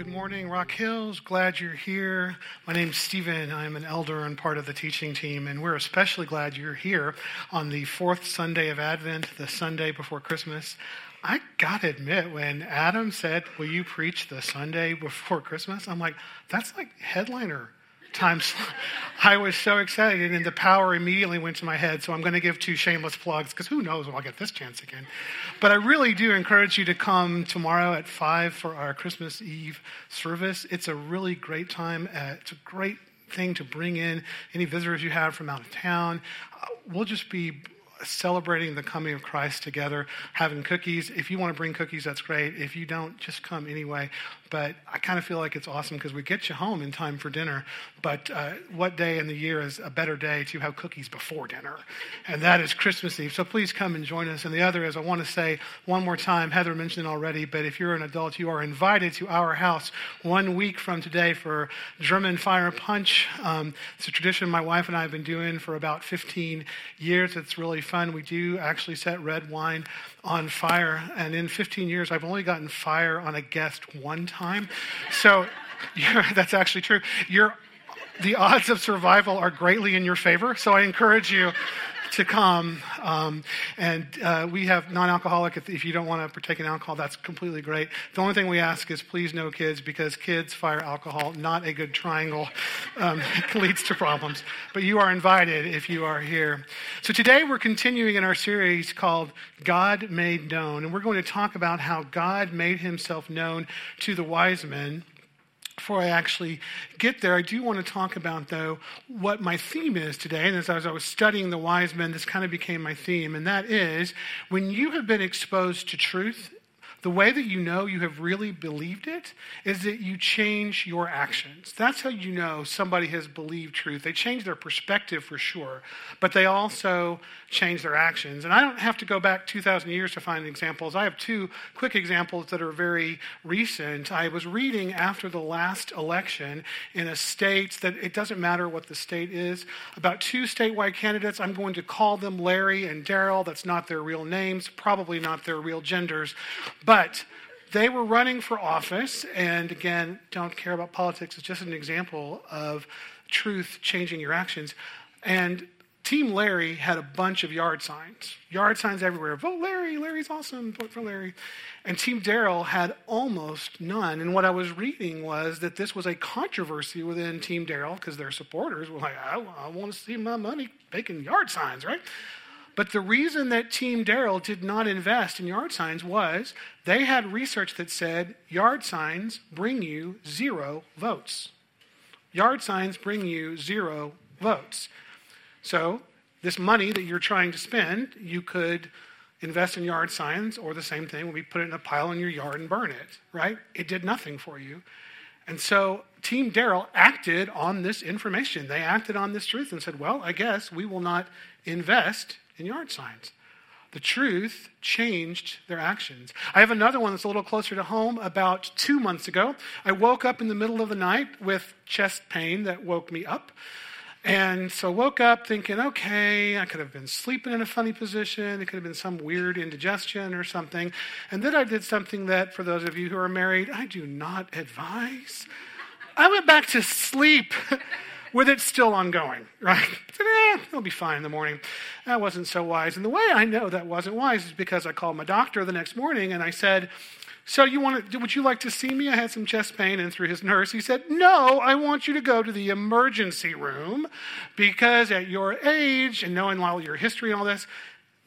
Good morning, Rock Hills. Glad you're here. My name's Stephen. I'm an elder and part of the teaching team, and we're especially glad you're here on the fourth Sunday of Advent, the Sunday before Christmas. I gotta admit, when Adam said, Will you preach the Sunday before Christmas? I'm like, that's like headliner times. I was so excited, and the power immediately went to my head. So I'm going to give two shameless plugs because who knows when I'll get this chance again. But I really do encourage you to come tomorrow at 5 for our Christmas Eve service. It's a really great time. Uh, it's a great thing to bring in any visitors you have from out of town. Uh, we'll just be celebrating the coming of Christ together, having cookies. If you want to bring cookies, that's great. If you don't, just come anyway. But I kind of feel like it's awesome because we get you home in time for dinner. But uh, what day in the year is a better day to have cookies before dinner? And that is Christmas Eve. So please come and join us. And the other is I want to say one more time, Heather mentioned it already, but if you're an adult, you are invited to our house one week from today for German Fire Punch. Um, it's a tradition my wife and I have been doing for about 15 years. It's really fun. We do actually set red wine on fire. And in 15 years, I've only gotten fire on a guest one time. So that's actually true. You're, the odds of survival are greatly in your favor. So I encourage you to come. Um, and uh, we have non alcoholic. If, if, you don't want to partake in alcohol, that's completely great. The only thing we ask is please no kids because kids fire alcohol, not a good triangle. Um, leads to problems. But you are invited if you are here. So today we're continuing in our series called God Made Known. And we're going to talk about how God made himself known to the wise men before I actually get there, I do want to talk about, though, what my theme is today. And as I was studying the wise men, this kind of became my theme. And that is when you have been exposed to truth the way that you know you have really believed it is that you change your actions. That's how you know somebody has believed truth. They change their perspective for sure, but they also change their actions. And I don't have to go back 2,000 years to find examples. I have two quick examples that are very recent. I was reading after the last election in a state that it doesn't matter what the state is, about two statewide candidates. I'm going to call them Larry and Daryl. That's not their real names, probably not their real genders. But they were running for office, and again, don't care about politics. It's just an example of truth changing your actions. And Team Larry had a bunch of yard signs, yard signs everywhere. Vote Larry, Larry's awesome, vote for Larry. And Team Daryl had almost none. And what I was reading was that this was a controversy within Team Daryl because their supporters were like, I, I want to see my money making yard signs, right? But the reason that Team Daryl did not invest in yard signs was they had research that said yard signs bring you zero votes. Yard signs bring you zero votes. So, this money that you're trying to spend, you could invest in yard signs, or the same thing, be put it in a pile in your yard and burn it, right? It did nothing for you. And so Team Daryl acted on this information. They acted on this truth and said, well, I guess we will not invest in yard signs. The truth changed their actions. I have another one that's a little closer to home. About two months ago, I woke up in the middle of the night with chest pain that woke me up. And so woke up thinking, okay, I could have been sleeping in a funny position. It could have been some weird indigestion or something. And then I did something that, for those of you who are married, I do not advise. I went back to sleep. with it still ongoing, right? Eh, it'll be fine in the morning. That wasn't so wise. And the way I know that wasn't wise is because I called my doctor the next morning and I said, so you want to, would you like to see me? I had some chest pain, and through his nurse, he said, No, I want you to go to the emergency room because at your age and knowing all your history and all this,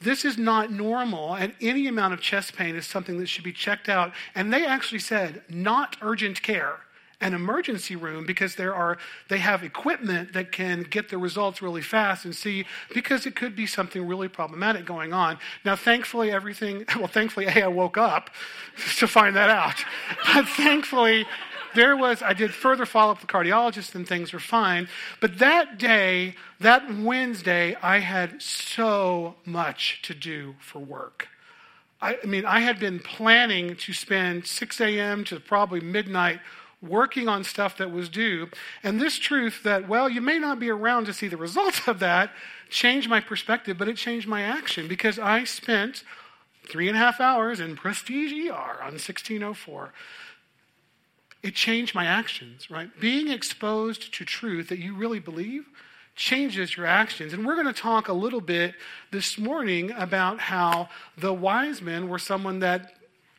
this is not normal, and any amount of chest pain is something that should be checked out. And they actually said, not urgent care an emergency room because there are they have equipment that can get the results really fast and see because it could be something really problematic going on. Now, thankfully, everything well, thankfully, a I woke up to find that out, but thankfully. There was, I did further follow up with the cardiologist and things were fine. But that day, that Wednesday, I had so much to do for work. I, I mean, I had been planning to spend 6 a.m. to probably midnight working on stuff that was due. And this truth that, well, you may not be around to see the results of that, changed my perspective, but it changed my action because I spent three and a half hours in Prestige ER on 1604. it changed my actions, right? Being exposed to truth that you really believe changes your actions. And we're going to talk a little bit this morning about how the wise men were someone that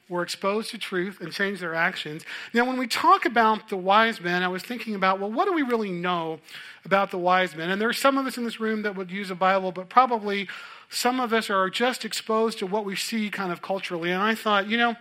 were exposed to truth and changed their actions. Now, when we talk about the wise men, I was thinking about, well, what do we really know about the wise men? And there are some of us in this room that would use a Bible, but probably some of us are just exposed to what we see kind of culturally. And I thought, you know,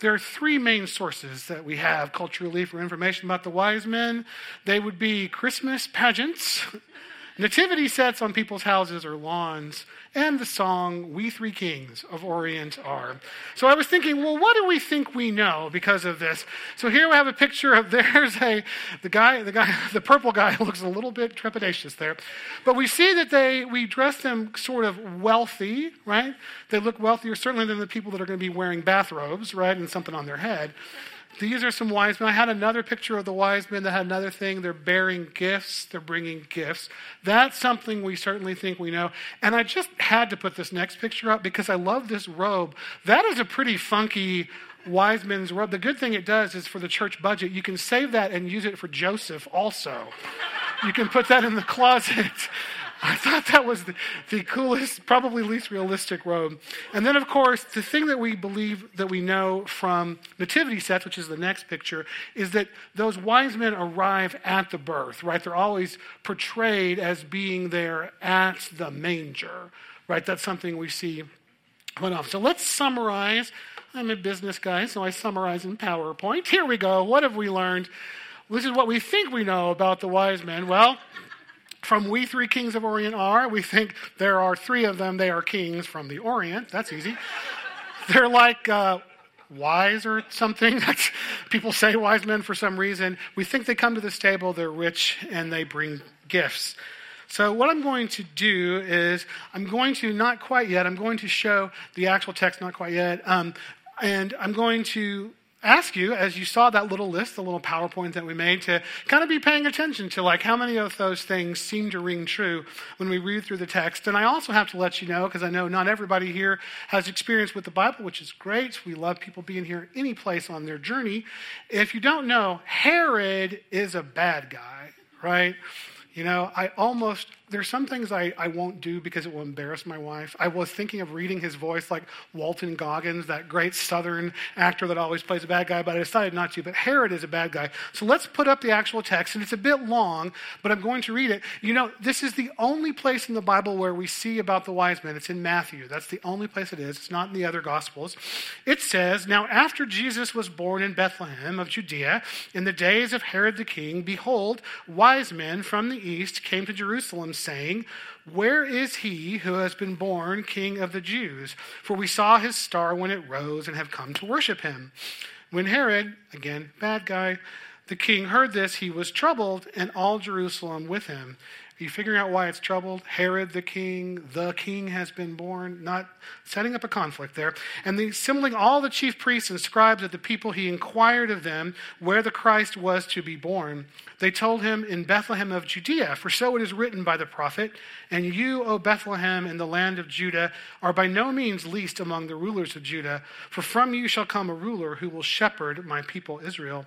there are three main sources that we have culturally for information about the wise men. They would be Christmas pageants, nativity sets on people's houses or lawns, and the song We Three Kings of Orient Are. So I was thinking, well, what do we think we know because of this? So here we have a picture of there's a the guy, the guy, the purple guy looks a little bit trepidatious there. But we see that they we dress them sort of wealthy, right? They look wealthier certainly than the people that are going to be wearing bathrobes, right, and something on their head. These are some wise men. I had another picture of the wise men that had another thing. They're bearing gifts, they're bringing gifts. That's something we certainly think we know. And I just had to put this next picture up because I love this robe. That is a pretty funky wise men's robe. The good thing it does is for the church budget, you can save that and use it for Joseph also. you can put that in the closet. I thought that was the, the, coolest, probably least realistic robe. And then, of course, the thing that we believe that we know from nativity sets, which is the next picture, is that those wise men arrive at the birth, right? They're always portrayed as being there at the manger, right? That's something we see went off. So let's summarize. I'm a business guy, so I summarize in PowerPoint. Here we go. What have we learned? This is what we think we know about the wise men. Well, from We Three Kings of Orient are, we think there are three of them. They are kings from the Orient. That's easy. They're like uh, wise or something. People say wise men for some reason. We think they come to this table, they're rich, and they bring gifts. So, what I'm going to do is, I'm going to, not quite yet, I'm going to show the actual text, not quite yet, um, and I'm going to ask you, as you saw that little list, the little PowerPoint that we made, to kind of be paying attention to like how many of those things seem to ring true when we read through the text. And I also have to let you know, because I know not everybody here has experience with the Bible, which is great. We love people being here any place on their journey. If you don't know, Herod is a bad guy, right? You know, I almost, there's some things I, I won't do because it will embarrass my wife. I was thinking of reading his voice like Walton Goggins, that great Southern actor that always plays a bad guy, but I decided not to. But Herod is a bad guy. So let's put up the actual text, and it's a bit long, but I'm going to read it. You know, this is the only place in the Bible where we see about the wise men. It's in Matthew. That's the only place it is. It's not in the other Gospels. It says, Now after Jesus was born in Bethlehem of Judea, in the days of Herod the king, behold, wise men from the east came to Jerusalem, saying, Where is he who has been born king of the Jews? For we saw his star when it rose and have come to worship him. When Herod, again, bad guy, the king heard this, he was troubled, and all Jerusalem with him. You figuring out why it's troubled? Herod the king, the king has been born, not setting up a conflict there. And the, assembling all the chief priests and scribes of the people, he inquired of them where the Christ was to be born. They told him in Bethlehem of Judea, for so it is written by the prophet, And you, O Bethlehem, in the land of Judah, are by no means least among the rulers of Judah, for from you shall come a ruler who will shepherd my people Israel.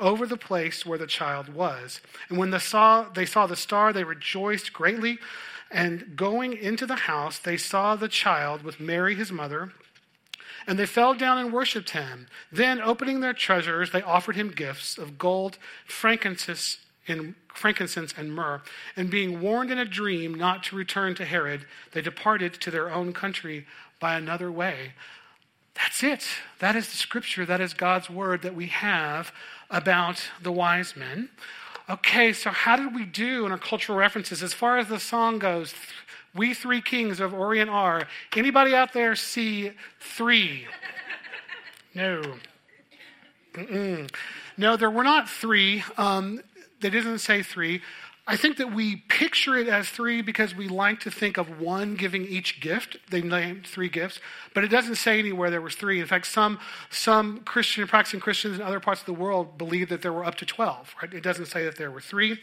over the place where the child was. And when they saw, they saw the star, they rejoiced greatly. And going into the house, they saw the child with Mary, his mother. And they fell down and worshipped him. Then, opening their treasures, they offered him gifts of gold, frankincense, and frankincense and myrrh. And being warned in a dream not to return to Herod, they departed to their own country by another way. That's it. That is the scripture. That is God's word that we have about the wise men. Okay, so how did we do in our cultural references? As far as the song goes, we three kings of Orient are. Anybody out there see three? No. Mm-mm. No, there were not three. Um, They didn't say three. I think that we picture it as three because we like to think of one giving each gift. They named three gifts, but it doesn't say anywhere there was three. In fact, some some Christian practicing Christians in other parts of the world believe that there were up to twelve. Right? It doesn't say that there were three.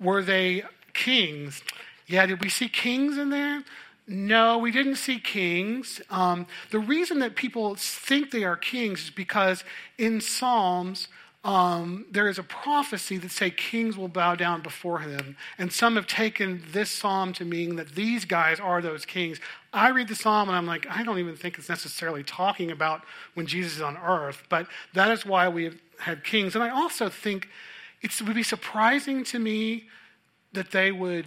Were they kings? Yeah. Did we see kings in there? No, we didn't see kings. Um, the reason that people think they are kings is because in Psalms um, there is a prophecy that say kings will bow down before him. And some have taken this psalm to mean that these guys are those kings. I read the psalm and I'm like, I don't even think it's necessarily talking about when Jesus is on earth, but that is why we have had kings. And I also think it would be surprising to me that they would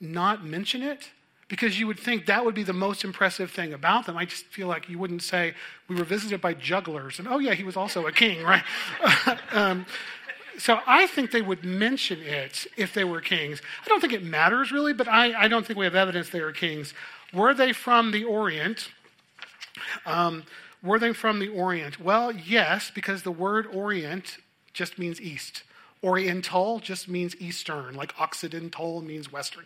not mention it because you would think that would be the most impressive thing about them. I just feel like you wouldn't say, we were visited by jugglers, and oh, yeah, he was also a king, right? um, so I think they would mention it if they were kings. I don't think it matters really, but I, I don't think we have evidence they were kings. Were they from the Orient? Um, were they from the Orient? Well, yes, because the word Orient just means east. Oriental just means eastern, like Occidental means western.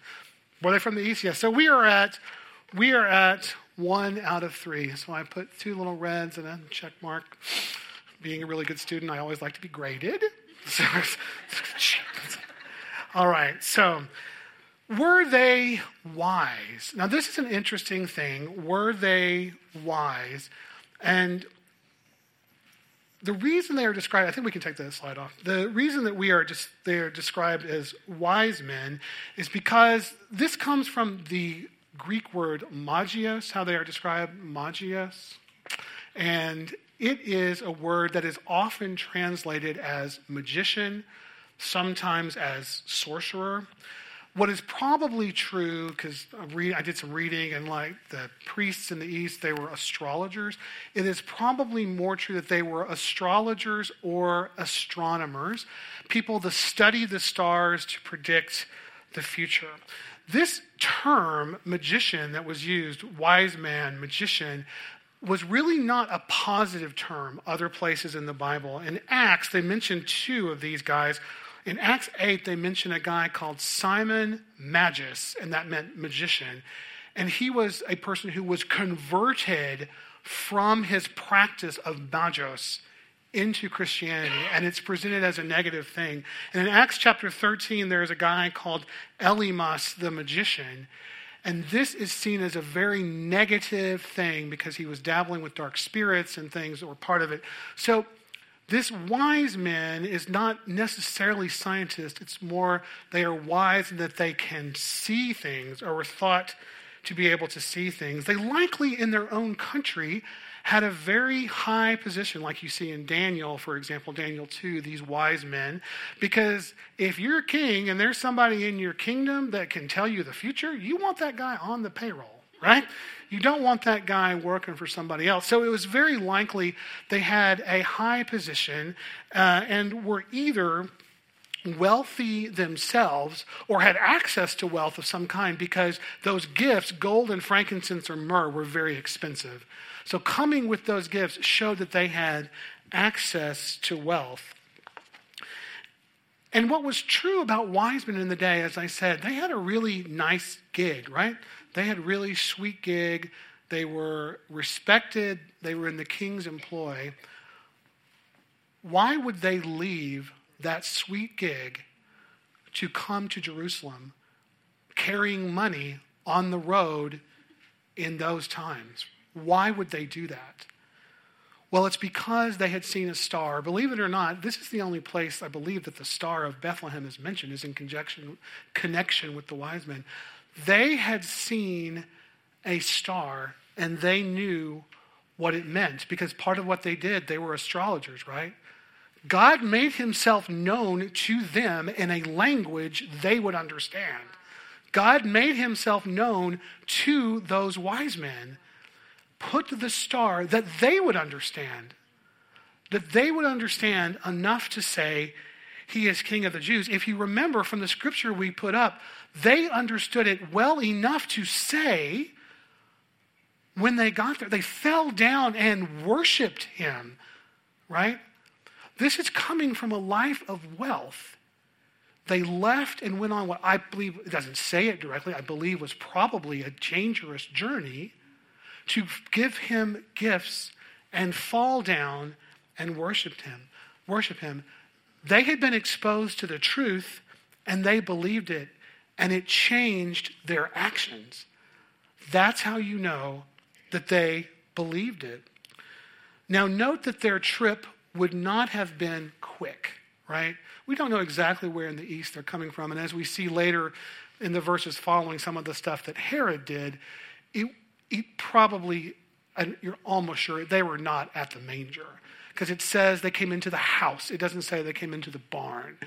Were they from the east? Yes. So we are at we are at one out of three. So I put two little reds and a check mark. Being a really good student, I always like to be graded. All right. So were they wise? Now this is an interesting thing. Were they wise? And the reason they are described, I think we can take that slide off. The reason that we are just they are described as wise men is because this comes from the Greek word magios, how they are described, magios. And it is a word that is often translated as magician, sometimes as sorcerer. What is probably true, because I did some reading, and like the priests in the East, they were astrologers. It is probably more true that they were astrologers or astronomers, people that study the stars to predict the future. This term, magician, that was used, wise man, magician, was really not a positive term other places in the Bible. In Acts, they mention two of these guys in Acts 8, they mention a guy called Simon Magus, and that meant magician. And he was a person who was converted from his practice of magos into Christianity, and it's presented as a negative thing. And in Acts chapter 13, there is a guy called Elymas the magician, and this is seen as a very negative thing because he was dabbling with dark spirits and things that were part of it. So this wise man is not necessarily scientists. It's more they are wise in that they can see things or were thought to be able to see things. They likely in their own country had a very high position, like you see in Daniel, for example, Daniel 2, these wise men. Because if you're a king and there's somebody in your kingdom that can tell you the future, you want that guy on the payroll, right? You don't want that guy working for somebody else. So it was very likely they had a high position uh, and were either wealthy themselves or had access to wealth of some kind because those gifts, gold and frankincense or myrrh, were very expensive. So coming with those gifts showed that they had access to wealth. And what was true about wise men in the day, as I said, they had a really nice gig, right? They had really sweet gig. They were respected. They were in the king's employ. Why would they leave that sweet gig to come to Jerusalem carrying money on the road in those times? Why would they do that? Well, it's because they had seen a star. Believe it or not, this is the only place I believe that the star of Bethlehem is mentioned, is in conjunction, connection with the wise men. They had seen a star and they knew what it meant because part of what they did, they were astrologers, right? God made himself known to them in a language they would understand. God made himself known to those wise men, put the star that they would understand, that they would understand enough to say, He is King of the Jews. If you remember from the scripture we put up, they understood it well enough to say, when they got there, they fell down and worshiped him, right? This is coming from a life of wealth. they left and went on what I believe, it doesn't say it directly, I believe was probably a dangerous journey to give him gifts and fall down and worship him. Worship him. They had been exposed to the truth and they believed it, and it changed their actions. That's how you know that they believed it. Now, note that their trip would not have been quick, right? We don't know exactly where in the east they're coming from. And as we see later in the verses following some of the stuff that Herod did, it, it probably, and you're almost sure, they were not at the manger. Because it says they came into the house, it doesn't say they came into the barn.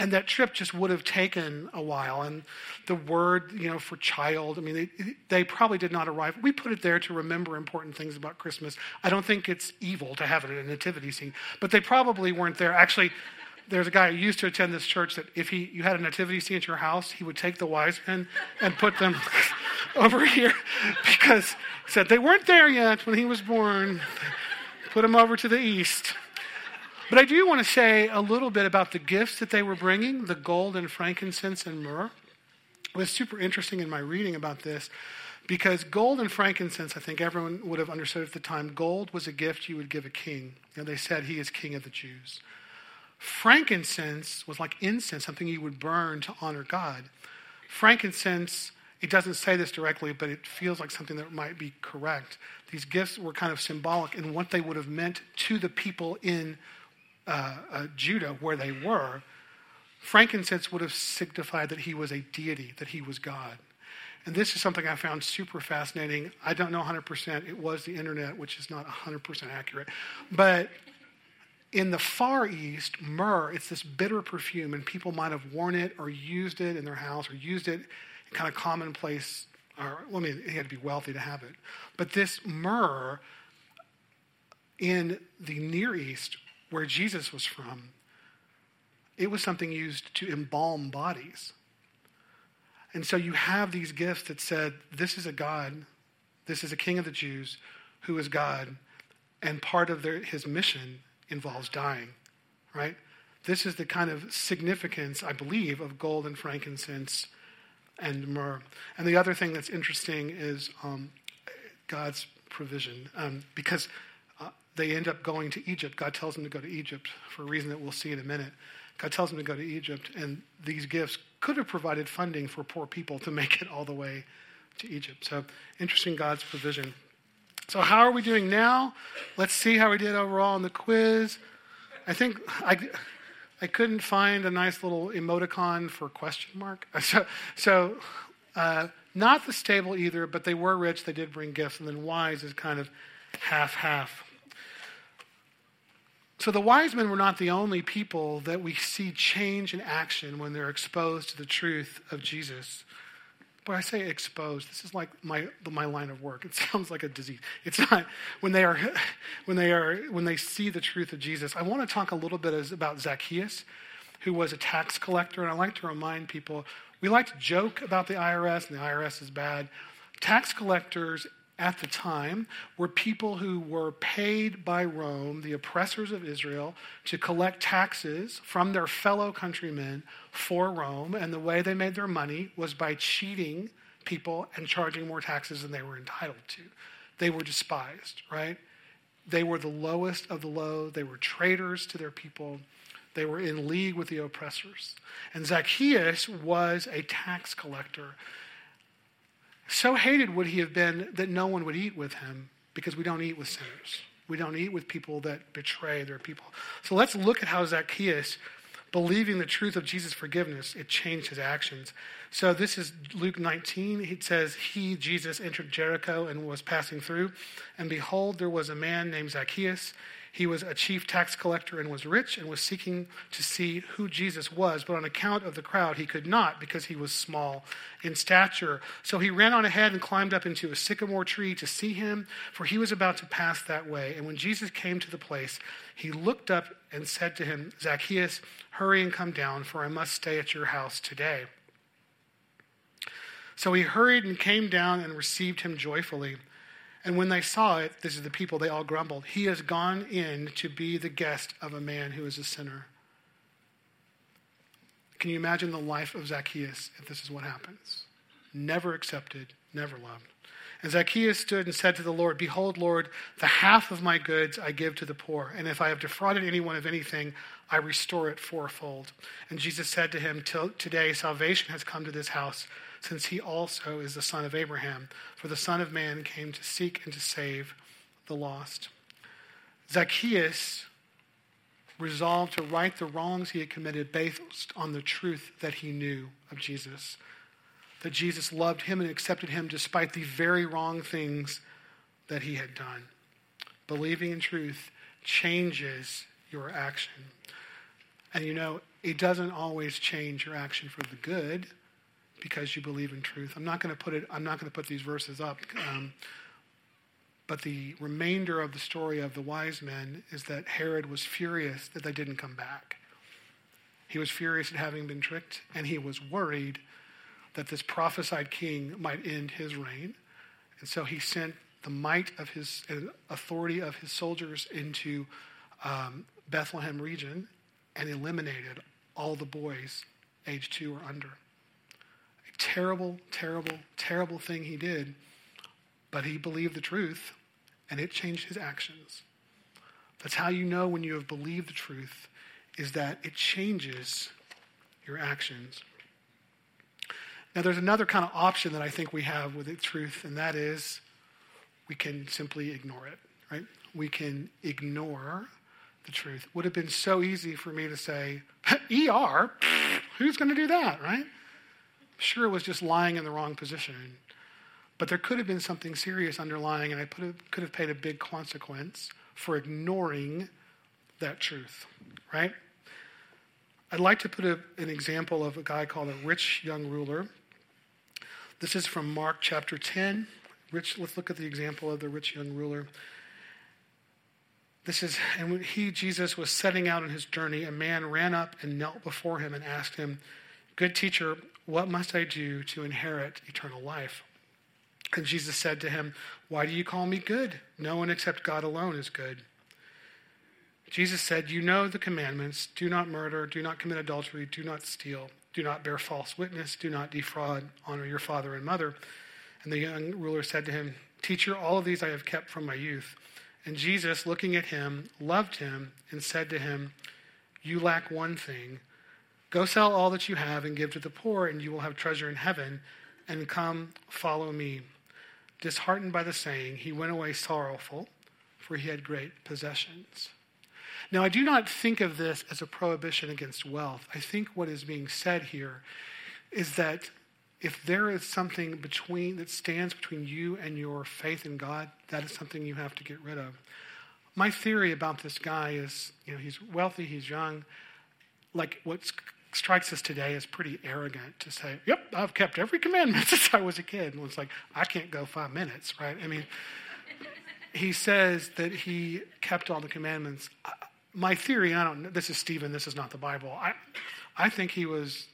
And that trip just would have taken a while. And the word, you know, for child, I mean, they, they probably did not arrive. We put it there to remember important things about Christmas. I don't think it's evil to have it a nativity scene, but they probably weren't there. Actually, there's a guy who used to attend this church that if he you had a nativity scene at your house, he would take the wise men and put them over here because he said they weren't there yet when he was born. Put them over to the east. But I do want to say a little bit about the gifts that they were bringing the gold and frankincense and myrrh. It was super interesting in my reading about this because gold and frankincense, I think everyone would have understood at the time, gold was a gift you would give a king. Know, they said he is king of the Jews. Frankincense was like incense, something you would burn to honor God. Frankincense, it doesn't say this directly, but it feels like something that might be correct. These gifts were kind of symbolic in what they would have meant to the people in uh, uh, Judah, where they were, frankincense would have signified that he was a deity, that he was God. And this is something I found super fascinating. I don't know 100%. It was the internet, which is not 100% accurate. But in the Far East, myrrh, it's this bitter perfume, and people might have worn it or used it in their house or used it in kind of commonplace. Or, well, I mean, you had to be wealthy to have it. But this myrrh in the Near East where Jesus was from, it was something used to embalm bodies. And so you have these gifts that said, this is a God, this is a king of the Jews who is God, and part of their, his mission involves dying, right? This is the kind of significance, I believe, of gold and frankincense and myrrh. And the other thing that's interesting is um, God's provision, um, because they end up going to Egypt. God tells them to go to Egypt for a reason that we'll see in a minute. God tells them to go to Egypt, and these gifts could have provided funding for poor people to make it all the way to Egypt. So, interesting God's provision. So, how are we doing now? Let's see how we did overall in the quiz. I think I, I couldn't find a nice little emoticon for question mark. So, so uh, not the stable either, but they were rich. They did bring gifts, and then wise is kind of half half. So the wise men were not the only people that we see change in action when they're exposed to the truth of Jesus. But I say exposed, this is like my, my line of work. It sounds like a disease. It's not when they are when they are when they see the truth of Jesus. I want to talk a little bit about Zacchaeus, who was a tax collector, and I like to remind people we like to joke about the IRS, and the IRS is bad. Tax collectors at the time were people who were paid by Rome, the oppressors of Israel, to collect taxes from their fellow countrymen for Rome. And the way they made their money was by cheating people and charging more taxes than they were entitled to. They were despised, right? They were the lowest of the low. They were traitors to their people. They were in league with the oppressors. And Zacchaeus was a tax collector so hated would he have been that no one would eat with him because we don't eat with sinners. We don't eat with people that betray their people. So let's look at how Zacchaeus, believing the truth of Jesus' forgiveness, it changed his actions. So this is Luke 19. It says, He, Jesus, entered Jericho and was passing through. And behold, there was a man named Zacchaeus. He was a chief tax collector and was rich and was seeking to see who Jesus was, but on account of the crowd, he could not because he was small in stature. So he ran on ahead and climbed up into a sycamore tree to see him, for he was about to pass that way. And when Jesus came to the place, he looked up and said to him, Zacchaeus, hurry and come down, for I must stay at your house today. So he hurried and came down and received him joyfully. And when they saw it, this is the people, they all grumbled. He has gone in to be the guest of a man who is a sinner. Can you imagine the life of Zacchaeus if this is what happens? Never accepted, never loved. And Zacchaeus stood and said to the Lord, Behold, Lord, the half of my goods I give to the poor, and if I have defrauded anyone of anything, I restore it fourfold. And Jesus said to him, Today salvation has come to this house, since he also is the son of Abraham. For the Son of Man came to seek and to save the lost. Zacchaeus resolved to right the wrongs he had committed based on the truth that he knew of Jesus. That Jesus loved him and accepted him despite the very wrong things that he had done. Believing in truth changes your action. And you know, it doesn't always change your action for the good because you believe in truth. I'm not going to put it. I'm not going to put these verses up. Um, but the remainder of the story of the wise men is that Herod was furious that they didn't come back. He was furious at having been tricked, and he was worried that this prophesied king might end his reign. And so he sent the might of his authority of his soldiers into um, Bethlehem region and eliminated all the boys age two or under. Terrible, terrible, terrible thing he did, but he believed the truth and it changed his actions. That's how you know when you have believed the truth, is that it changes your actions. Now, there's another kind of option that I think we have with the truth, and that is we can simply ignore it, right? We can ignore the truth. Would have been so easy for me to say, ER, who's going to do that, right? Sure, it was just lying in the wrong position. But there could have been something serious underlying, and I could have paid a big consequence for ignoring that truth, right? I'd like to put a, an example of a guy called a rich young ruler. This is from Mark chapter 10. Rich, let's look at the example of the rich young ruler. This is, and when he, Jesus, was setting out on his journey, a man ran up and knelt before him and asked him, Good teacher, what must I do to inherit eternal life? And Jesus said to him, Why do you call me good? No one except God alone is good. Jesus said, You know the commandments do not murder, do not commit adultery, do not steal, do not bear false witness, do not defraud, honor your father and mother. And the young ruler said to him, Teacher, all of these I have kept from my youth. And Jesus, looking at him, loved him and said to him, You lack one thing. Go sell all that you have and give to the poor, and you will have treasure in heaven. And come, follow me. Disheartened by the saying, he went away sorrowful, for he had great possessions. Now, I do not think of this as a prohibition against wealth. I think what is being said here is that if there is something between that stands between you and your faith in God, that is something you have to get rid of. My theory about this guy is, you know, he's wealthy, he's young. Like what's strikes us today as pretty arrogant to say, Yep, I've kept every commandment since I was a kid. And it's like, I can't go five minutes, right? I mean, he says that he kept all the commandments. My theory, I don't know, this is Stephen, this is not the Bible. I, I think he was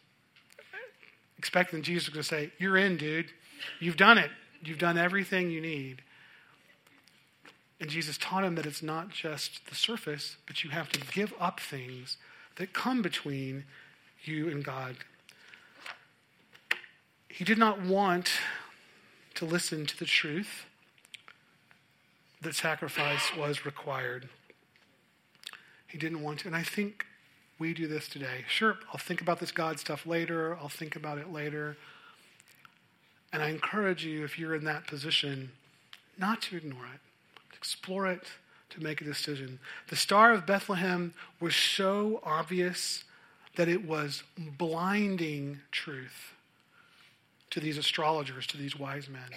expecting Jesus to say, You're in, dude. You've done it. You've done everything you need. And Jesus taught him that it's not just the surface, but you have to give up things that come between you and God. He did not want to listen to the truth that sacrifice was required. He didn't want to. And I think we do this today. Sure, I'll think about this God stuff later, I'll think about it later. And I encourage you, if you're in that position, not to ignore it, to explore it, to make a decision. The Star of Bethlehem was so obvious that it was blinding truth to these astrologers, to these wise men.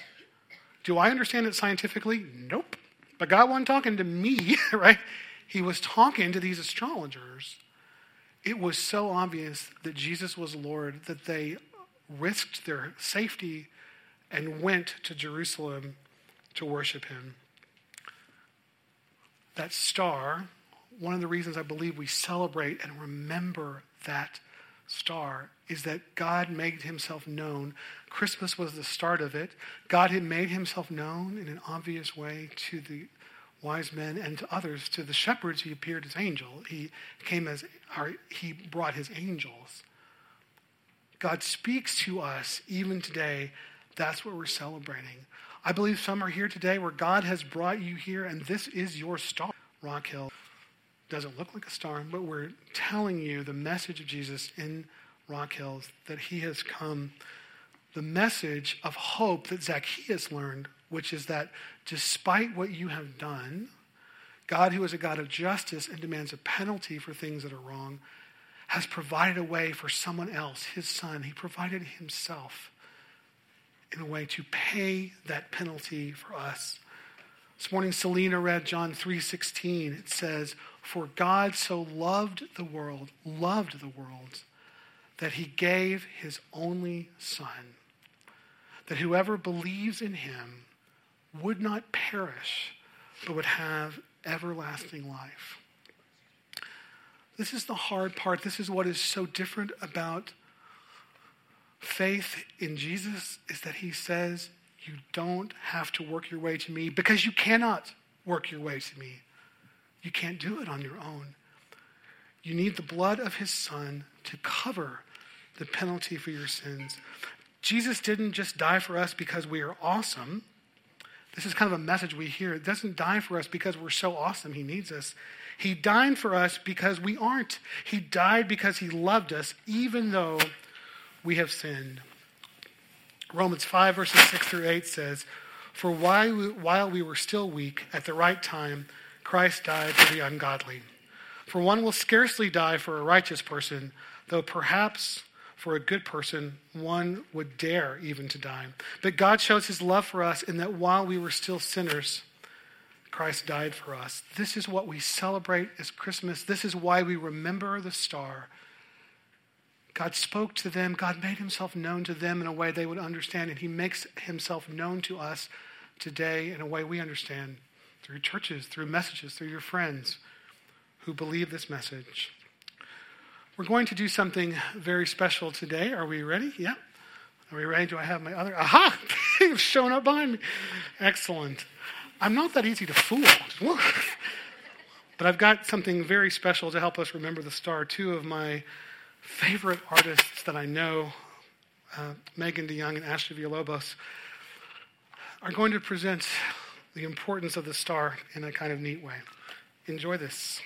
Do I understand it scientifically? Nope. But God wasn't talking to me, right? He was talking to these astrologers. It was so obvious that Jesus was Lord that they risked their safety and went to Jerusalem to worship him. That star, one of the reasons I believe we celebrate and remember that star is that God made himself known. Christmas was the start of it. God had made himself known in an obvious way to the wise men and to others. To the shepherds, he appeared as angel. He came as, he brought his angels. God speaks to us even today. That's what we're celebrating. I believe some are here today where God has brought you here, and this is your star. Rock Hill doesn't look like a star, but we're telling you the message of Jesus in Rock Hills that he has come. The message of hope that Zacchaeus learned, which is that despite what you have done, God, who is a God of justice and demands a penalty for things that are wrong, has provided a way for someone else, his son. He provided himself in a way to pay that penalty for us. This morning Selena read John 3:16. It says, "For God so loved the world, loved the world, that he gave his only son, that whoever believes in him would not perish, but would have everlasting life." This is the hard part. This is what is so different about faith in Jesus is that he says, You don't have to work your way to me because you cannot work your way to me. You can't do it on your own. You need the blood of his son to cover the penalty for your sins. Jesus didn't just die for us because we are awesome. This is kind of a message we hear. It doesn't die for us because we're so awesome, he needs us. He died for us because we aren't. He died because he loved us, even though we have sinned. Romans 5, verses 6 through 8 says, For while we were still weak, at the right time, Christ died for the ungodly. For one will scarcely die for a righteous person, though perhaps for a good person one would dare even to die. But God shows his love for us in that while we were still sinners, Christ died for us. This is what we celebrate as Christmas. This is why we remember the star. God spoke to them. God made himself known to them in a way they would understand, and he makes himself known to us today in a way we understand through churches, through messages, through your friends who believe this message. We're going to do something very special today. Are we ready? Yeah. Are we ready? Do I have my other? Aha! You've shown up behind me. Excellent. I'm not that easy to fool. but I've got something very special to help us remember the star. Two of my favorite artists that I know, uh, Megan DeYoung and Ashley Villalobos, are going to present the importance of the star in a kind of neat way. Enjoy this.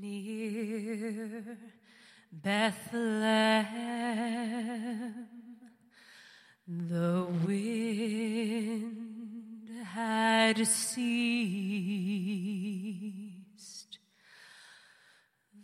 near Bethlehem. The wind had ceased.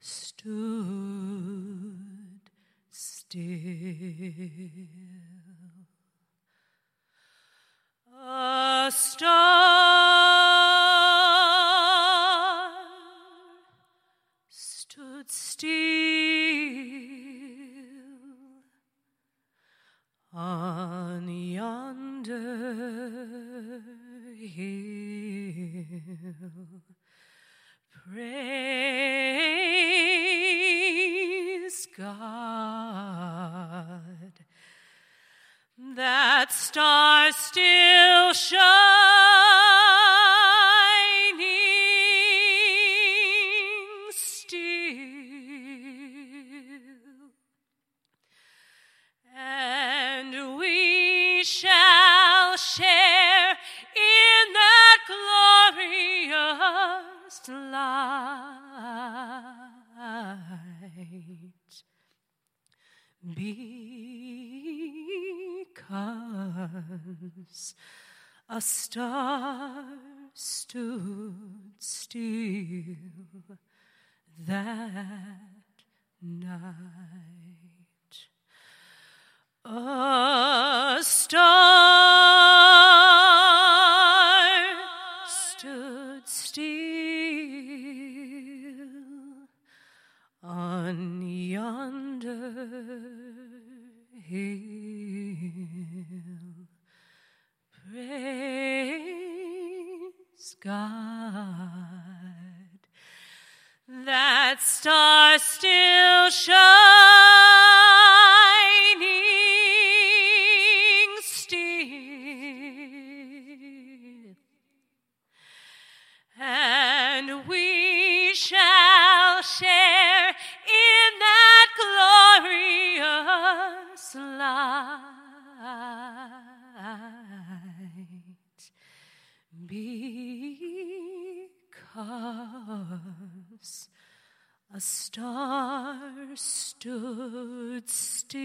sleeping. light. Because a star stood still that night. A star on yonder hill. Praise God. That star still shining because a star stood still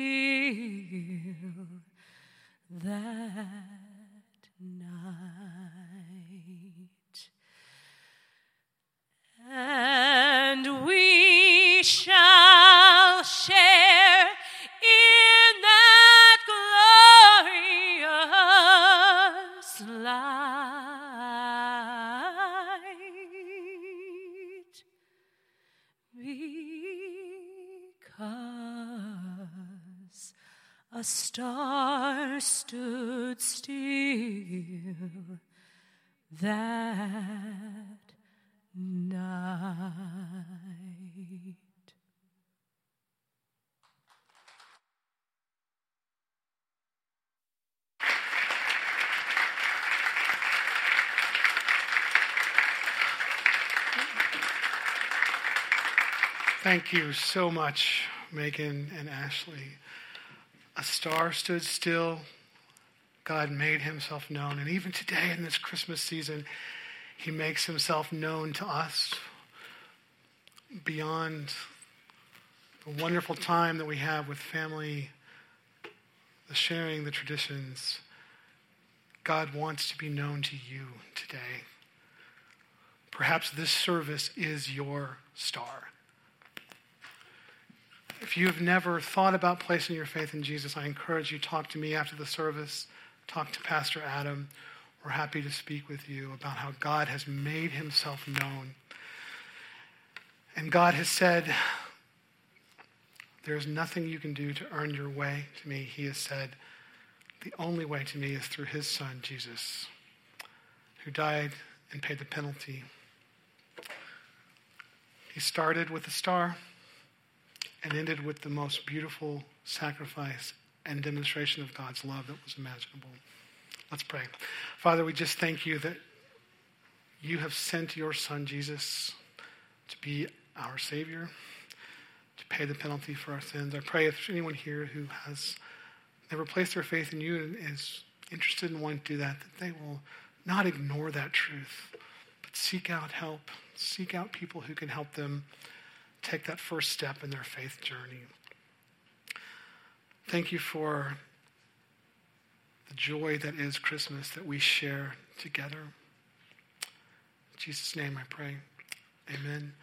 that night. And we shall share a star stood still that night. Thank you so much, Megan and Ashley. A star stood still. God made himself known. And even today in this Christmas season, he makes himself known to us beyond the wonderful time that we have with family, the sharing, the traditions. God wants to be known to you today. Perhaps this service is your star. If you have never thought about placing your faith in Jesus, I encourage you to talk to me after the service, talk to Pastor Adam. We're happy to speak with you about how God has made himself known. And God has said, There's nothing you can do to earn your way to me. He has said, The only way to me is through his son, Jesus, who died and paid the penalty. He started with a star and ended with the most beautiful sacrifice and demonstration of God's love that was imaginable. Let's pray. Father, we just thank you that you have sent your son Jesus to be our Savior, to pay the penalty for our sins. I pray if there's anyone here who has never placed their faith in you and is interested in wanting to do that, that they will not ignore that truth, but seek out help, seek out people who can help them take that first step in their faith journey. Thank you for the joy that is Christmas that we share together. In Jesus' name I pray. Amen.